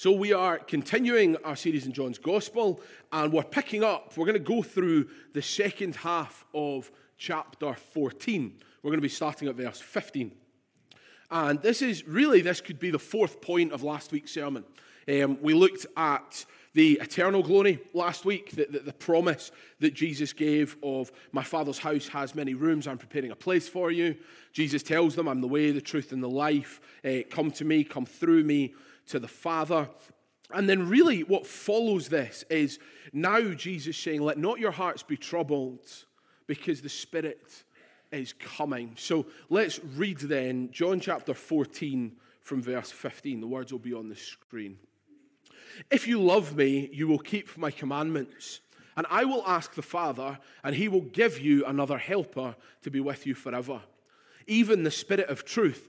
So, we are continuing our series in John's Gospel, and we're picking up. We're going to go through the second half of chapter 14. We're going to be starting at verse 15. And this is really, this could be the fourth point of last week's sermon. Um, we looked at the eternal glory last week, the, the, the, promise that Jesus gave of, My Father's house has many rooms, I'm preparing a place for you. Jesus tells them, I'm the way, the truth, and the life. Uh, come to me, come through me to the Father. And then, really, what follows this is now Jesus saying, Let not your hearts be troubled, because the Spirit is coming. So let's read then John chapter 14 from verse 15. The words will be on the screen. If you love me, you will keep my commandments. And I will ask the Father, and he will give you another helper to be with you forever. Even the Spirit of truth,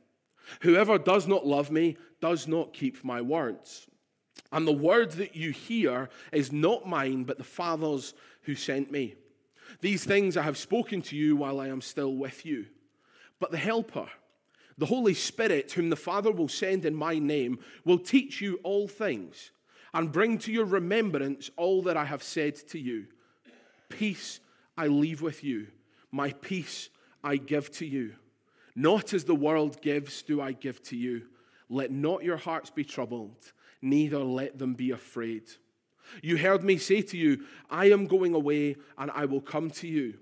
Whoever does not love me does not keep my words. And the word that you hear is not mine, but the Father's who sent me. These things I have spoken to you while I am still with you. But the Helper, the Holy Spirit, whom the Father will send in my name, will teach you all things and bring to your remembrance all that I have said to you. Peace I leave with you, my peace I give to you. Not as the world gives, do I give to you. Let not your hearts be troubled, neither let them be afraid. You heard me say to you, I am going away and I will come to you.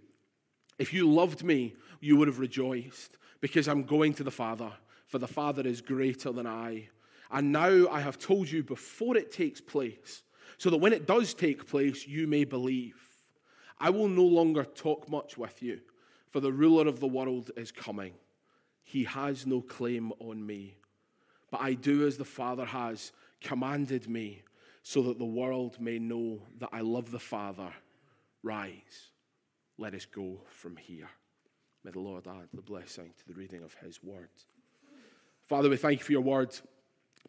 If you loved me, you would have rejoiced because I'm going to the Father, for the Father is greater than I. And now I have told you before it takes place, so that when it does take place, you may believe. I will no longer talk much with you, for the ruler of the world is coming. He has no claim on me, but I do as the Father has commanded me so that the world may know that I love the Father. Rise, let us go from here. May the Lord add the blessing to the reading of his word. Father, we thank you for your word.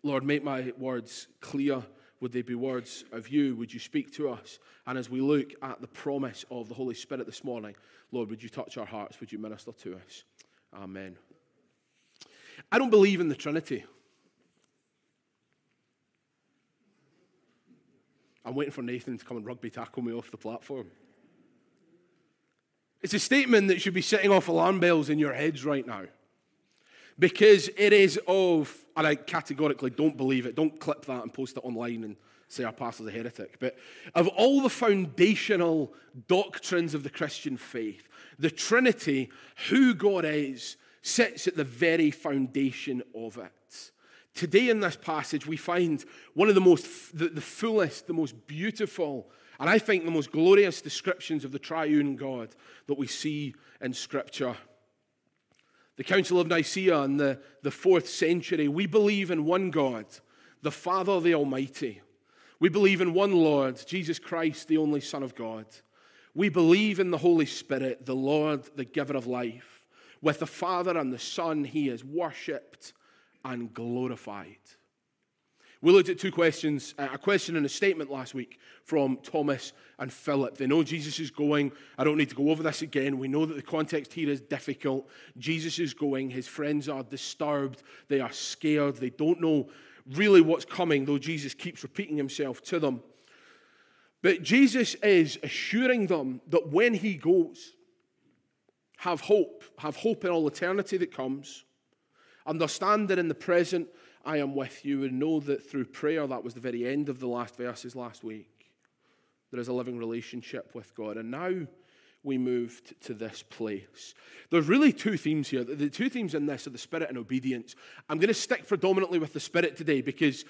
Lord, make my words clear. Would they be words of you? Would you speak to us? And as we look at the promise of the Holy Spirit this morning, Lord, would you touch our hearts? Would you minister to us? Amen. I don't believe in the Trinity. I'm waiting for Nathan to come and rugby tackle me off the platform. It's a statement that should be setting off alarm bells in your heads right now. Because it is of, and I categorically don't believe it, don't clip that and post it online and say our pastor's a heretic. But of all the foundational doctrines of the Christian faith, the Trinity, who God is, sits at the very foundation of it. Today, in this passage, we find one of the most, the, the fullest, the most beautiful, and I think the most glorious descriptions of the triune God that we see in Scripture. The Council of Nicaea in the, the fourth century, we believe in one God, the Father, the Almighty. We believe in one Lord, Jesus Christ, the only Son of God. We believe in the Holy Spirit, the Lord, the giver of life. With the Father and the Son, he is worshipped and glorified. We looked at two questions, a question and a statement last week from Thomas and Philip. They know Jesus is going. I don't need to go over this again. We know that the context here is difficult. Jesus is going. His friends are disturbed. They are scared. They don't know really what's coming, though Jesus keeps repeating himself to them. But Jesus is assuring them that when he goes, have hope, have hope in all eternity that comes Understand that in the present I am with you, and know that through prayer, that was the very end of the last verses last week. There is a living relationship with God. And now we moved to this place. There's really two themes here. The two themes in this are the spirit and obedience. I'm going to stick predominantly with the spirit today because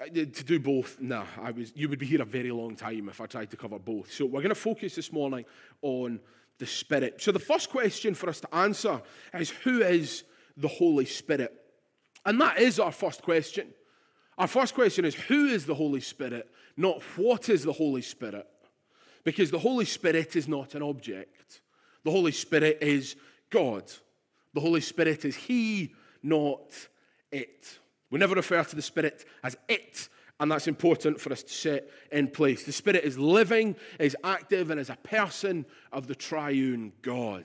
uh, to do both, nah, I was, you would be here a very long time if I tried to cover both. So we're going to focus this morning on the Spirit. So the first question for us to answer is who is the Holy Spirit? And that is our first question. Our first question is who is the Holy Spirit, not what is the Holy Spirit? Because the Holy Spirit is not an object. The Holy Spirit is God. The Holy Spirit is He, not it. We never refer to the Spirit as it, and that's important for us to set in place. The Spirit is living, is active, and is a person of the triune God.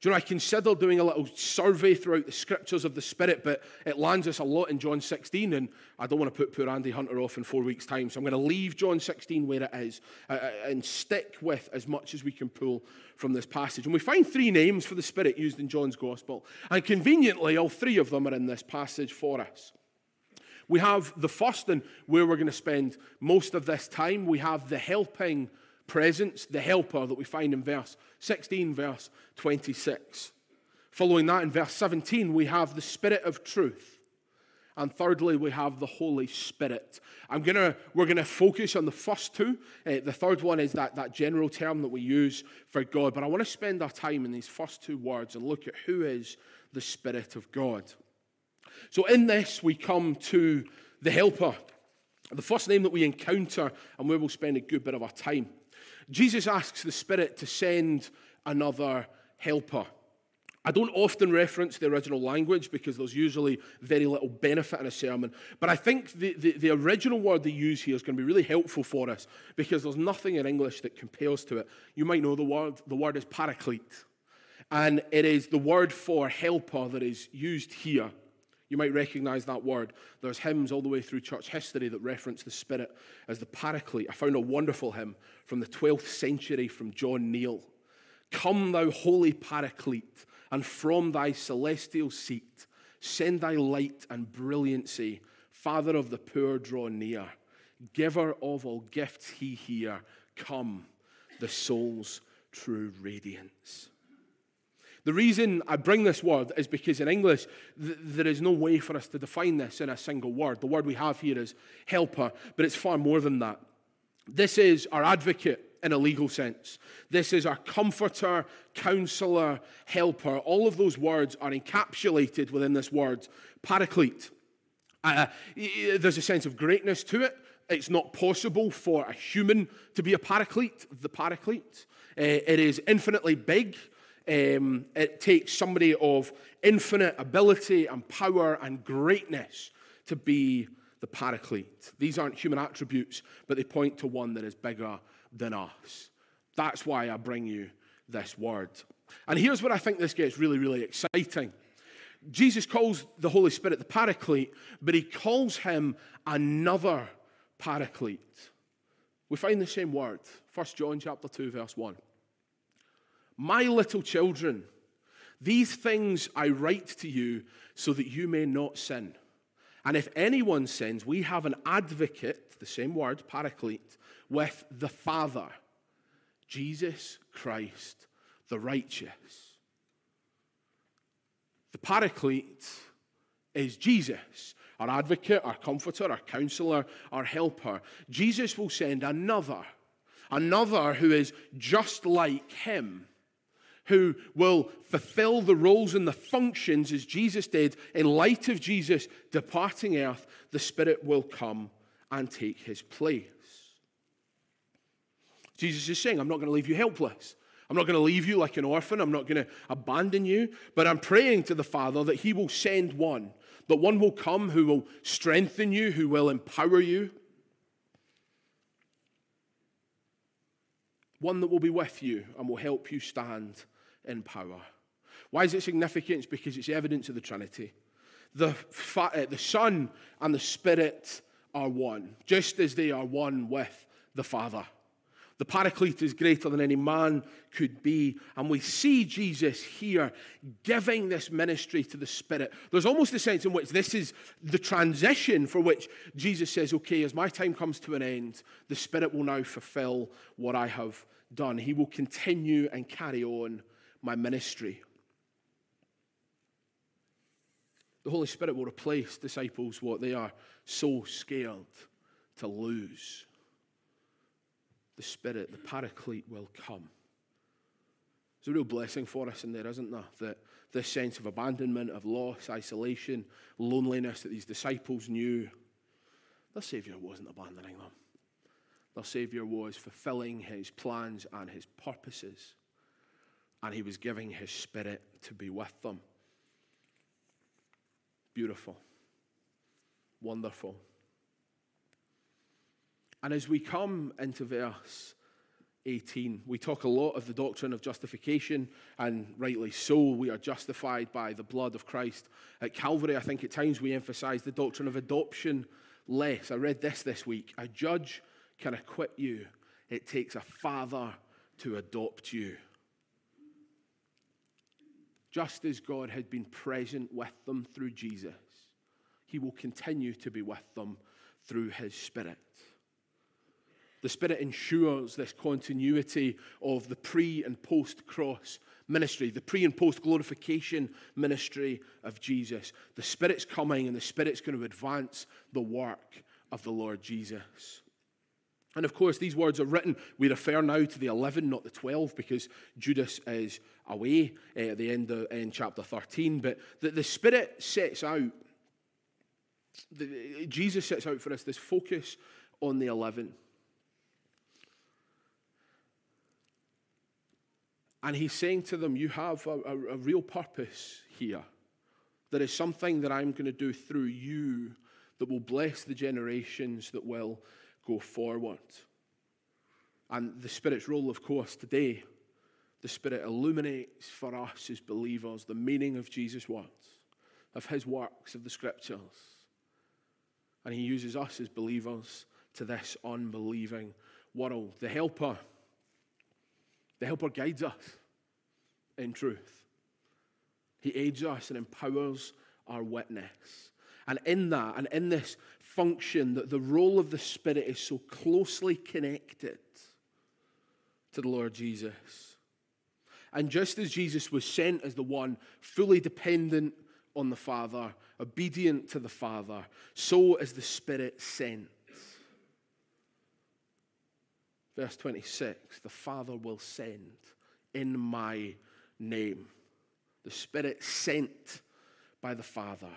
Do you know, I considered doing a little survey throughout the scriptures of the Spirit, but it lands us a lot in John 16, and I don't want to put poor Andy Hunter off in four weeks' time, so I'm going to leave John 16 where it is uh, uh, and stick with as much as we can pull from this passage. And we find three names for the Spirit used in John's Gospel, and conveniently, all three of them are in this passage for us. We have the first, and where we're going to spend most of this time, we have the helping presence, the helper that we find in verse 16, verse 26. Following that, in verse 17, we have the Spirit of truth. And thirdly, we have the Holy Spirit. I'm gonna, we're going to focus on the first two. Uh, the third one is that, that general term that we use for God. But I want to spend our time in these first two words and look at who is the Spirit of God. So, in this, we come to the Helper, the first name that we encounter, and where we'll spend a good bit of our time. Jesus asks the Spirit to send another helper. I don't often reference the original language because there's usually very little benefit in a sermon. But I think the, the, the, original word they use here is going to be really helpful for us because there's nothing in English that compares to it. You might know the word, the word is paraclete. And it is the word for helper that is used here. You might recognize that word. There's hymns all the way through church history that reference the Spirit as the Paraclete. I found a wonderful hymn from the 12th century from John Neale. Come, thou holy Paraclete, and from thy celestial seat send thy light and brilliancy. Father of the poor, draw near. Giver of all gifts, he here. Come, the soul's true radiance. The reason I bring this word is because in English, th- there is no way for us to define this in a single word. The word we have here is helper, but it's far more than that. This is our advocate in a legal sense. This is our comforter, counselor, helper. All of those words are encapsulated within this word, paraclete. Uh, there's a sense of greatness to it. It's not possible for a human to be a paraclete, the paraclete. Uh, it is infinitely big. Um, it takes somebody of infinite ability and power and greatness to be the paraclete. These aren't human attributes, but they point to one that is bigger than us. That's why I bring you this word. And here's where I think this gets really, really exciting. Jesus calls the Holy Spirit the paraclete, but he calls him another paraclete. We find the same word, 1 John chapter 2, verse 1. My little children, these things I write to you so that you may not sin. And if anyone sins, we have an advocate, the same word, paraclete, with the Father, Jesus Christ, the righteous. The paraclete is Jesus, our advocate, our comforter, our counselor, our helper. Jesus will send another, another who is just like him who will fulfill the roles and the functions as Jesus did in light of Jesus departing earth, the Spirit will come and take his place. Jesus is saying, I'm not going to leave you helpless. I'm not going to leave you like an orphan. I'm not going to abandon you. But I'm praying to the Father that He will send one, that one will come who will strengthen you, who will empower you, one that will be with you and will help you stand in power. Why is it significant? Because it's evidence of the Trinity. The, uh, the Son and the Spirit are one, just as they are one with the Father. The paraclete is greater than any man could be. And we see Jesus here giving this ministry to the Spirit. There's almost a sense in which this is the transition for which Jesus says, okay, as my time comes to an end, the Spirit will now fulfill what I have done. He will continue and carry on my ministry. The Holy Spirit will replace disciples what they are so scared to lose the Spirit, the Paraclete, will come. It's a real blessing for us in there, isn't there? That this sense of abandonment, of loss, isolation, loneliness that these disciples knew, their Savior wasn't abandoning them. Their Savior was fulfilling His plans and His purposes, and He was giving His Spirit to be with them. Beautiful. Wonderful. And as we come into verse 18, we talk a lot of the doctrine of justification, and rightly so. We are justified by the blood of Christ. At Calvary, I think at times we emphasize the doctrine of adoption less. I read this this week. A judge can acquit you, it takes a father to adopt you. Just as God had been present with them through Jesus, He will continue to be with them through His Spirit. The Spirit ensures this continuity of the pre and post cross ministry, the pre and post glorification ministry of Jesus. The Spirit's coming and the Spirit's going to advance the work of the Lord Jesus. And of course, these words are written. We refer now to the 11, not the 12, because Judas is away uh, at the end of in chapter 13. But the, the Spirit sets out, the, Jesus sets out for us this focus on the 11. And he's saying to them, You have a, a, a real purpose here. There is something that I'm going to do through you that will bless the generations that will go forward. And the Spirit's role, of course, today, the Spirit illuminates for us as believers the meaning of Jesus' words, of his works, of the Scriptures. And he uses us as believers to this unbelieving world. The Helper the Helper guides us in truth. He aids us and empowers our witness. And in that, and in this function, that the role of the Spirit is so closely connected to the Lord Jesus. And just as Jesus was sent as the one fully dependent on the Father, obedient to the Father, so is the Spirit sent Verse 26 The Father will send in my name. The Spirit sent by the Father.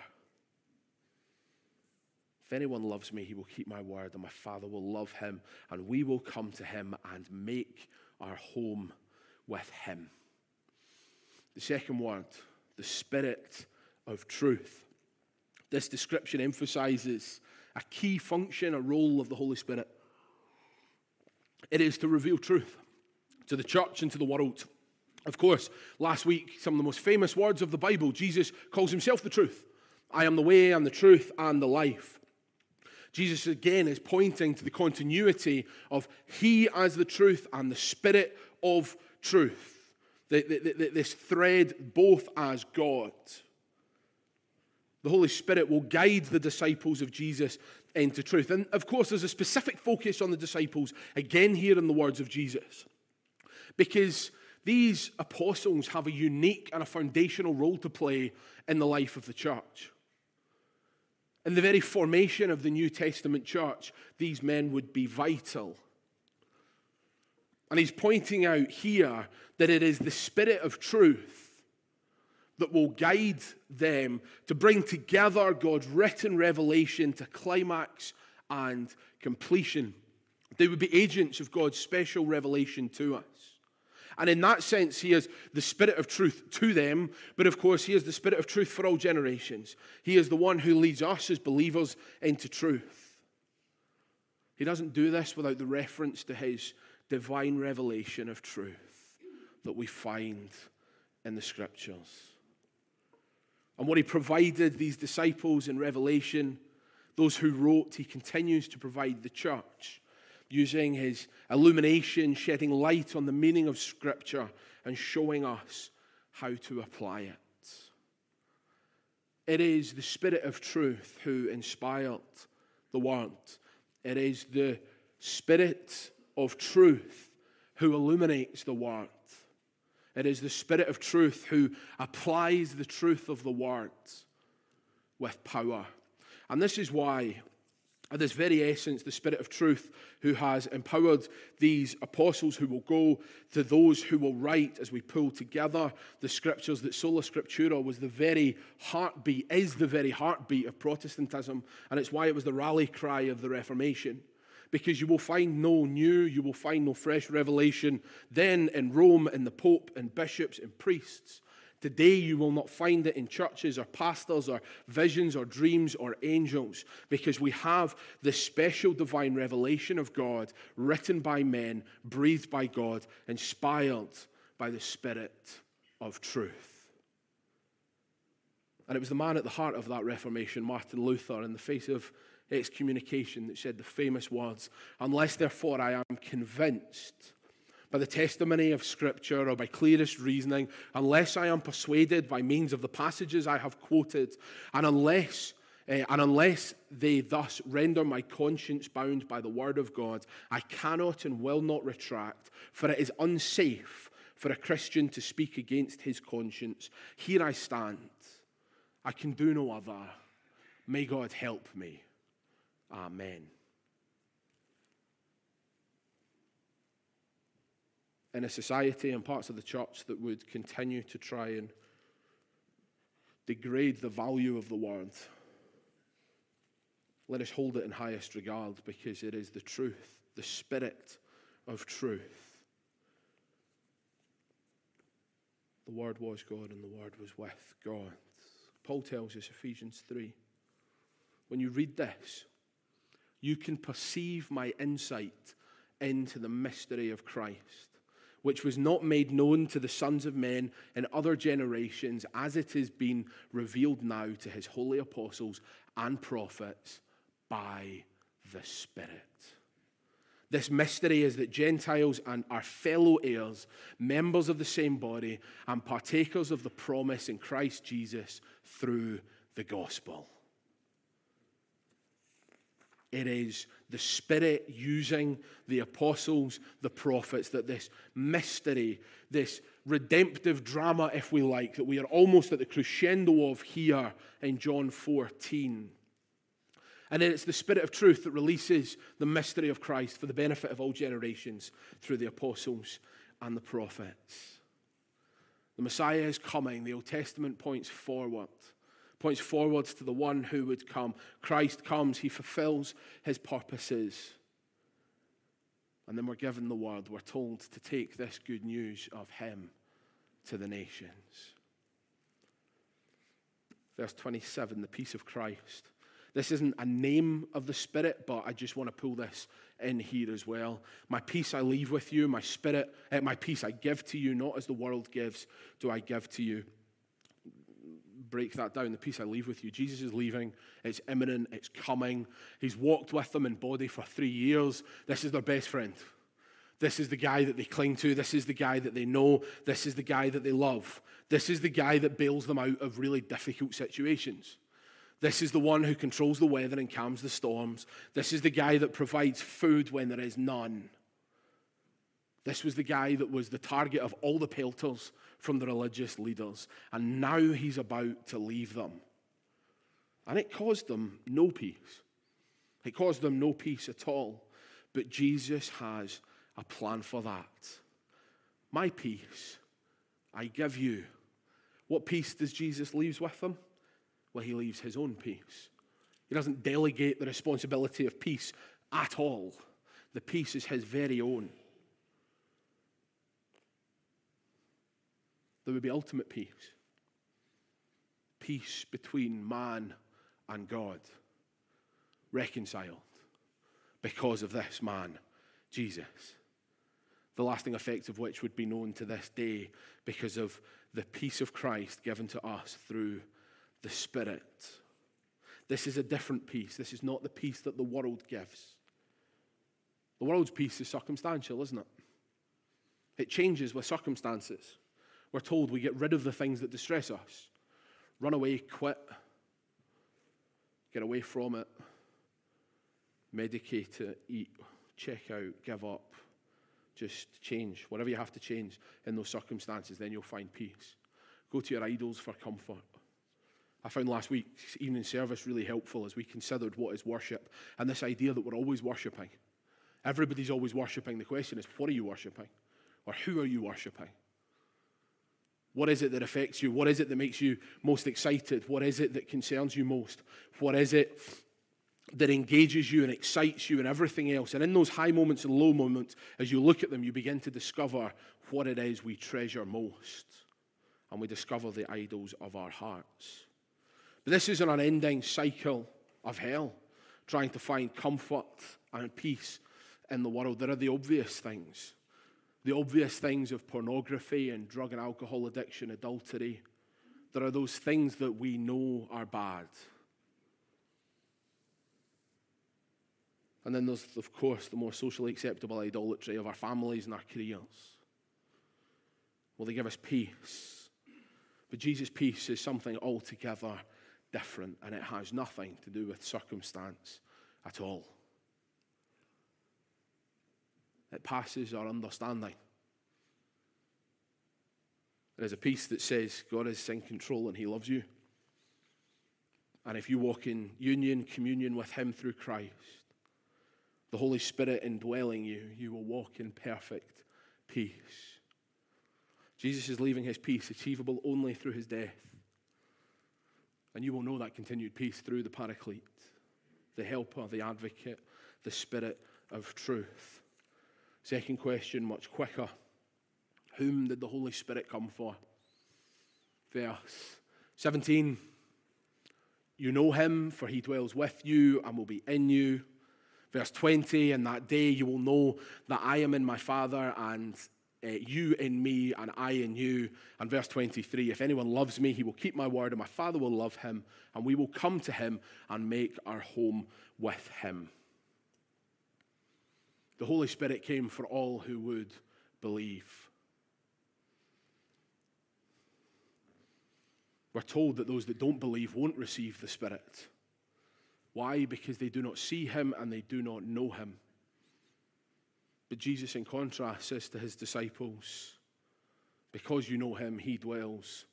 If anyone loves me, he will keep my word, and my Father will love him, and we will come to him and make our home with him. The second word, the Spirit of truth. This description emphasizes a key function, a role of the Holy Spirit. It is to reveal truth to the church and to the world. Of course, last week, some of the most famous words of the Bible, Jesus calls himself the truth. I am the way and the truth and the life. Jesus again is pointing to the continuity of He as the truth and the Spirit of truth. This thread both as God. The Holy Spirit will guide the disciples of Jesus into truth. And of course, there's a specific focus on the disciples, again, here in the words of Jesus. Because these apostles have a unique and a foundational role to play in the life of the church. In the very formation of the New Testament church, these men would be vital. And he's pointing out here that it is the Spirit of truth that will guide them to bring together God's written revelation to climax and completion. They would be agents of God's special revelation to us. And in that sense, He is the Spirit of truth to them, but of course, He is the Spirit of truth for all generations. He is the one who leads us as believers into truth. He doesn't do this without the reference to His divine revelation of truth that we find in the Scriptures and what he provided these disciples in Revelation, those who wrote, he continues to provide the church. Using his illumination, shedding light on the meaning of Scripture, and showing us how to apply it. It is the Spirit of truth who inspired the Word. It is the Spirit of truth who illuminates the Word. It is the Spirit of truth who applies the truth of the Word with power. And this is why at this very essence, the Spirit of truth, who has empowered these apostles who will go to those who will write as we pull together the scriptures, that Sola Scriptura was the very heartbeat, is the very heartbeat of Protestantism, and it's why it was the rally cry of the Reformation. Because you will find no new, you will find no fresh revelation then in Rome, in the Pope, and bishops, and priests. Today, you will not find it in churches or pastors or visions or dreams or angels because we have the special divine revelation of God written by men, breathed by God, inspired by the Spirit of truth. And it was the man at the heart of that Reformation, Martin Luther, in the face of excommunication, that said the famous words Unless, therefore, I am convinced by the testimony of Scripture or by clearest reasoning, unless I am persuaded by means of the passages I have quoted, and unless uh, and unless they thus render my conscience bound by the word of God, I cannot and will not retract, for it is unsafe for a Christian to speak against his conscience. Here I stand. I can do no other. May God help me. Amen. In a society and parts of the church that would continue to try and degrade the value of the word. Let us hold it in highest regard because it is the truth, the spirit of truth. The Word was God and the Word was with God. Paul tells us, Ephesians 3, when you read this, you can perceive my insight into the mystery of Christ which was not made known to the sons of men in other generations, as it has been revealed now to his holy apostles and prophets by the Spirit. This mystery is that Gentiles and our fellow heirs, members of the same body, and partakers of the promise in Christ Jesus through the gospel. It is the Spirit using the apostles, the prophets, that this mystery, this redemptive drama, if we like, that we are almost at the crescendo of here in John 14. And then it's the Spirit of truth that releases the mystery of Christ for the benefit of all generations through the apostles and the prophets. The Messiah is coming. The Old Testament points forward points forwards to the one who would come. Christ comes, he fulfills his purposes. And then we're given the word, we're told to take this good news of him to the nations. Verse 27, the peace of Christ. This isn't a name of the Spirit, but I just want to pull this in here as well. My peace I leave with you, my spirit, eh, my peace I give to you, not as the world gives, do I give to you break that down, the peace I leave with you. Jesus is leaving. It's imminent. It's coming. He's walked with them in body for three years. This is their best friend. This is the guy that they cling to. This is the guy that they know. This is the guy that they love. This is the guy that bails them out of really difficult situations. This is the one who controls the weather and calms the storms. This is the guy that provides food when there is none. This was the guy that was the target of all the pelters from the religious leaders, and now he's about to leave them. And it caused them no peace. It caused them no peace at all. But Jesus has a plan for that. My peace I give you. What peace does Jesus leave with them? Well, he leaves his own peace. He doesn't delegate the responsibility of peace at all. The peace is his very own. There would be ultimate peace. Peace between man and God, reconciled because of this man, Jesus. The lasting effects of which would be known to this day because of the peace of Christ given to us through the Spirit. This is a different peace. This is not the peace that the world gives. The world's peace is circumstantial, isn't it? It changes with circumstances. We're told we get rid of the things that distress us run away, quit, get away from it, medicate it, eat, check out, give up, just change. Whatever you have to change in those circumstances, then you'll find peace. Go to your idols for comfort. I found last week's evening service really helpful as we considered what is worship and this idea that we're always worshipping. Everybody's always worshipping. The question is, what are you worshipping? Or who are you worshipping? What is it that affects you? What is it that makes you most excited? What is it that concerns you most? What is it that engages you and excites you and everything else? And in those high moments and low moments, as you look at them, you begin to discover what it is we treasure most. And we discover the idols of our hearts. But this is an unending cycle of hell, trying to find comfort and peace in the world. There are the obvious things the obvious things of pornography and drug and alcohol addiction, adultery. There are those things that we know are bad. And then there's, of course, the more socially acceptable idolatry of our families and our careers. Will they give us peace? But Jesus' peace is something altogether different, and it has nothing to do with circumstance at all. It passes our understanding. There is a peace that says God is in control and He loves you. And if you walk in union, communion with Him through Christ, the Holy Spirit indwelling you, you will walk in perfect peace. Jesus is leaving His peace achievable only through His death. And you will know that continued peace through the Paraclete, the Helper, the Advocate, the Spirit of truth. Second question, much quicker. Whom did the Holy Spirit come for? Verse 17. You know him, for he dwells with you and will be in you. Verse 20, in that day you will know that I am in my Father and uh, you in me and I in you. And verse 23, if anyone loves me, he will keep my word and my Father will love him and we will come to him and make our home with him. The Holy Spirit came for all who would believe. We're told that those that don't believe won't receive the Spirit. Why? Because they do not see Him and they do not know Him. But Jesus, in contrast, says to His disciples, Because you know Him, He dwells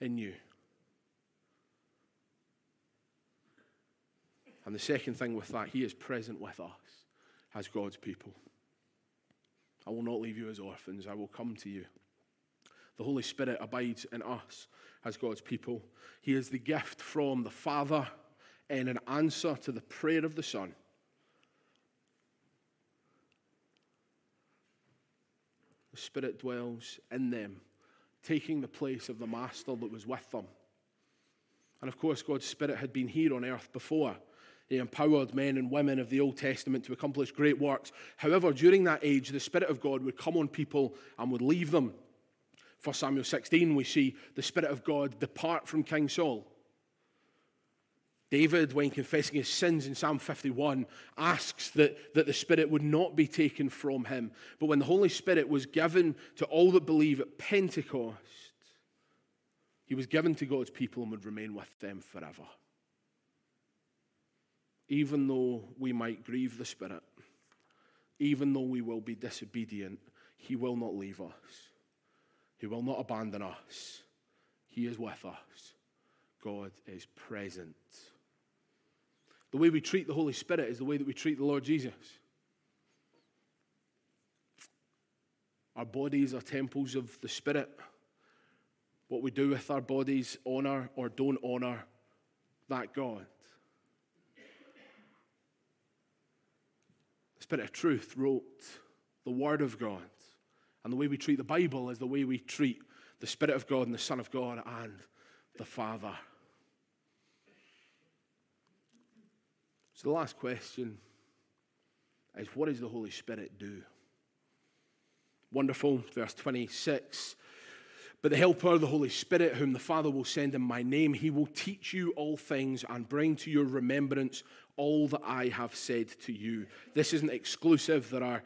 in you. And the second thing with that, He is present with us as God's people. I will not leave you as orphans, I will come to you. The Holy Spirit abides in us as God's people. He is the gift from the Father and an answer to the prayer of the Son. The Spirit dwells in them, taking the place of the Master that was with them. And of course, God's Spirit had been here on earth before. Empowered men and women of the Old Testament to accomplish great works. However, during that age, the Spirit of God would come on people and would leave them. For Samuel 16, we see the Spirit of God depart from King Saul. David, when confessing his sins in Psalm 51, asks that, that the Spirit would not be taken from him. But when the Holy Spirit was given to all that believe at Pentecost, he was given to God's people and would remain with them forever even though we might grieve the Spirit, even though we will be disobedient, He will not leave us. He will not abandon us. He is with us. God is present. The way we treat the Holy Spirit is the way that we treat the Lord Jesus. Our bodies are temples of the Spirit. What we do with our bodies honor or don't honor that God. Spirit of truth wrote the Word of God. And the way we treat the Bible is the way we treat the Spirit of God and the Son of God and the Father. So the last question is what does the Holy Spirit do? Wonderful, verse 26. But the Helper, of the Holy Spirit, whom the Father will send in my name, he will teach you all things and bring to your remembrance all that I have said to you. This isn't exclusive. There are,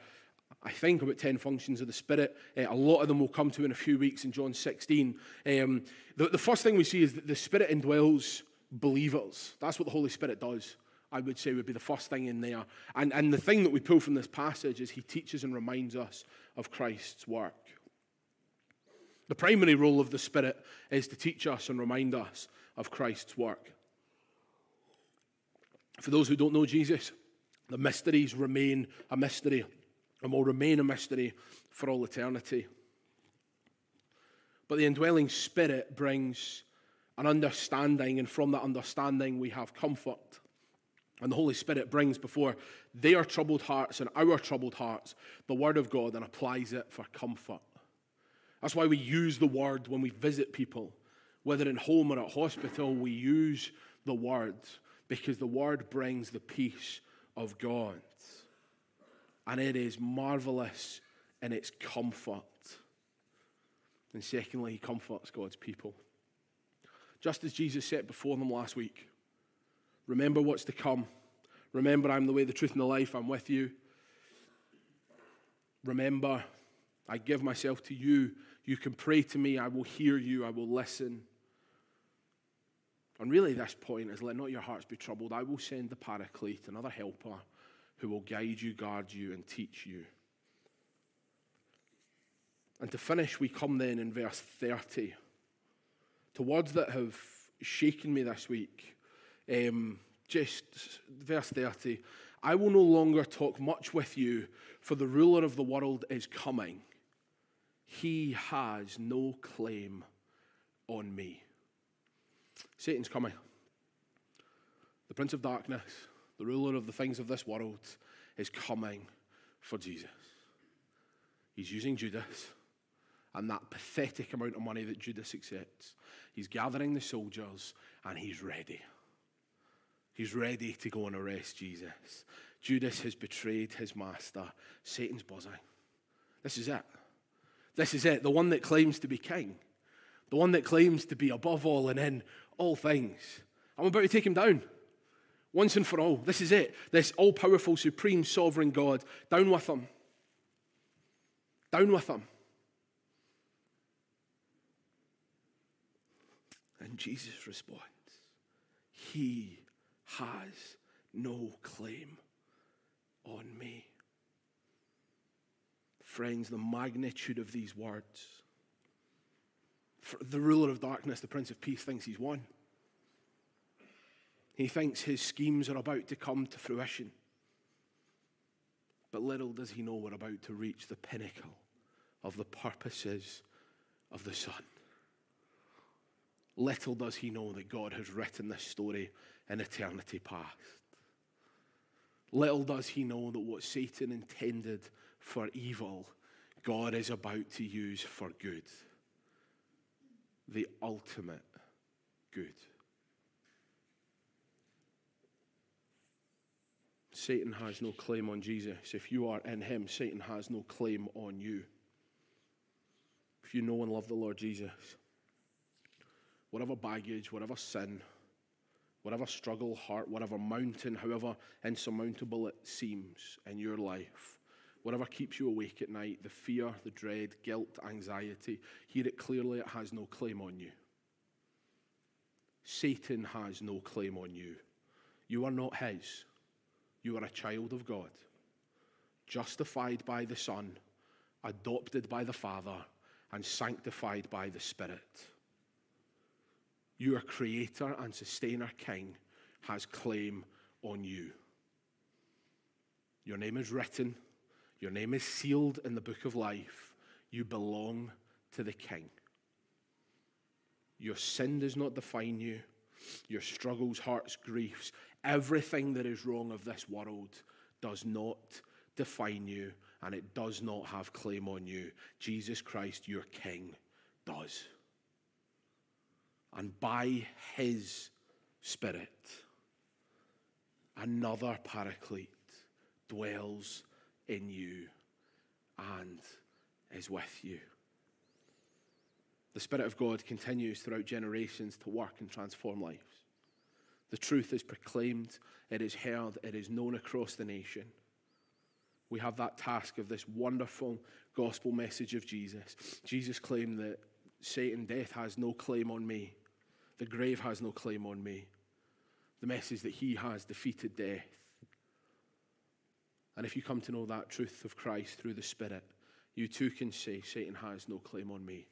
I think, about 10 functions of the Spirit. Uh, a lot of them will come to in a few weeks in John 16. Um, the, the first thing we see is that the Spirit indwells believers. That's what the Holy Spirit does. I would say would be the first thing in there. And, and the thing that we pull from this passage is he teaches and reminds us of Christ's work. The primary role of the Spirit is to teach us and remind us of Christ's work. For those who don't know Jesus, the mysteries remain a mystery and will remain a mystery for all eternity. But the indwelling Spirit brings an understanding, and from that understanding, we have comfort. And the Holy Spirit brings before their troubled hearts and our troubled hearts the Word of God and applies it for comfort. That's why we use the Word when we visit people. Whether in home or at hospital, we use the Word because the Word brings the peace of God. And it is marvelous in its comfort. And secondly, He comforts God's people. Just as Jesus said before them last week remember what's to come. Remember, I'm the way, the truth, and the life. I'm with you. Remember, I give myself to you. You can pray to me. I will hear you. I will listen. And really, this point is let not your hearts be troubled. I will send the Paraclete, another helper, who will guide you, guard you, and teach you. And to finish, we come then in verse 30 to words that have shaken me this week. Um, just verse 30 I will no longer talk much with you, for the ruler of the world is coming. He has no claim on me. Satan's coming. The prince of darkness, the ruler of the things of this world, is coming for Jesus. He's using Judas and that pathetic amount of money that Judas accepts. He's gathering the soldiers and he's ready. He's ready to go and arrest Jesus. Judas has betrayed his master. Satan's buzzing. This is it. This is it. The one that claims to be king, the one that claims to be above all and in all things. I'm about to take him down once and for all. This is it. This all powerful, supreme, sovereign God. Down with him. Down with him. And Jesus responds, He has no claim on me. Friends, the magnitude of these words. The ruler of darkness, the Prince of Peace, thinks he's won. He thinks his schemes are about to come to fruition. But little does he know we're about to reach the pinnacle of the purposes of the Son. Little does he know that God has written this story in eternity past. Little does he know that what Satan intended for evil, God is about to use for good. The ultimate good. Satan has no claim on Jesus. If you are in him, Satan has no claim on you. If you know and love the Lord Jesus, whatever baggage, whatever sin, whatever struggle, heart, whatever mountain, however insurmountable it seems in your life, whatever keeps you awake at night, the fear, the dread, guilt, anxiety, hear it clearly, it has no claim on you. Satan has no claim on you. You are not his. You are a child of God, justified by the Son, adopted by the Father, and sanctified by the Spirit your creator and sustainer king has claim on you. Your name is written, your name is sealed in the book of life. You belong to the king. Your sin does not define you, your struggles, hearts, griefs, everything that is wrong of this world does not define you and it does not have claim on you. Jesus Christ, your king, does and by his Spirit, another paraclete dwells in you and is with you. The Spirit of God continues throughout generations to work and transform lives. The truth is proclaimed, it is heard, it is known across the nation. We have that task of this wonderful gospel message of Jesus. Jesus claimed that Satan, death has no claim on me, the grave has no claim on me. The message that he has defeated death. And if you come to know that truth of Christ through the Spirit, you too can say, Satan has no claim on me.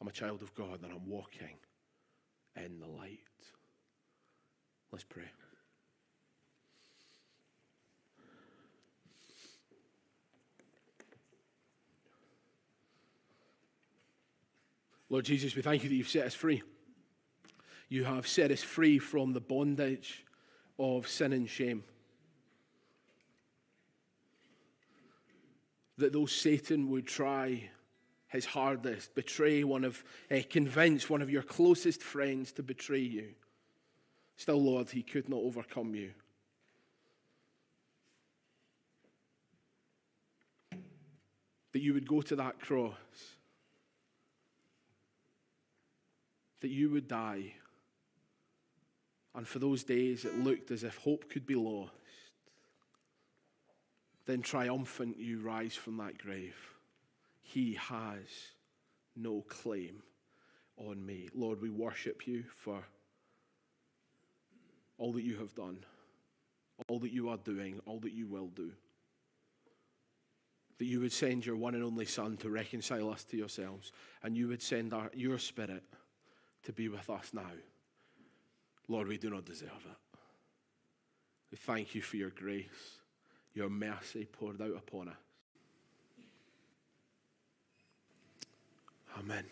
I'm a child of God and I'm walking in the light. Let's pray. Lord Jesus, we thank you that you've set us free. You have set us free from the bondage of sin and shame. That though Satan would try his hardest, betray one of, uh, convince one of your closest friends to betray you, still, Lord, he could not overcome you. That you would go to that cross that you would die. And for those days, it looked as if hope could be lost. Then triumphant, you rise from that grave. He has no claim on me. Lord, we worship you for all that you have done, all that you are doing, all that you will do. That you would send your one and only Son to reconcile us to yourselves, and you would send our, your Spirit to be with us now. Lord, we do not deserve it. We thank you for your grace, your mercy poured out upon us. Amen.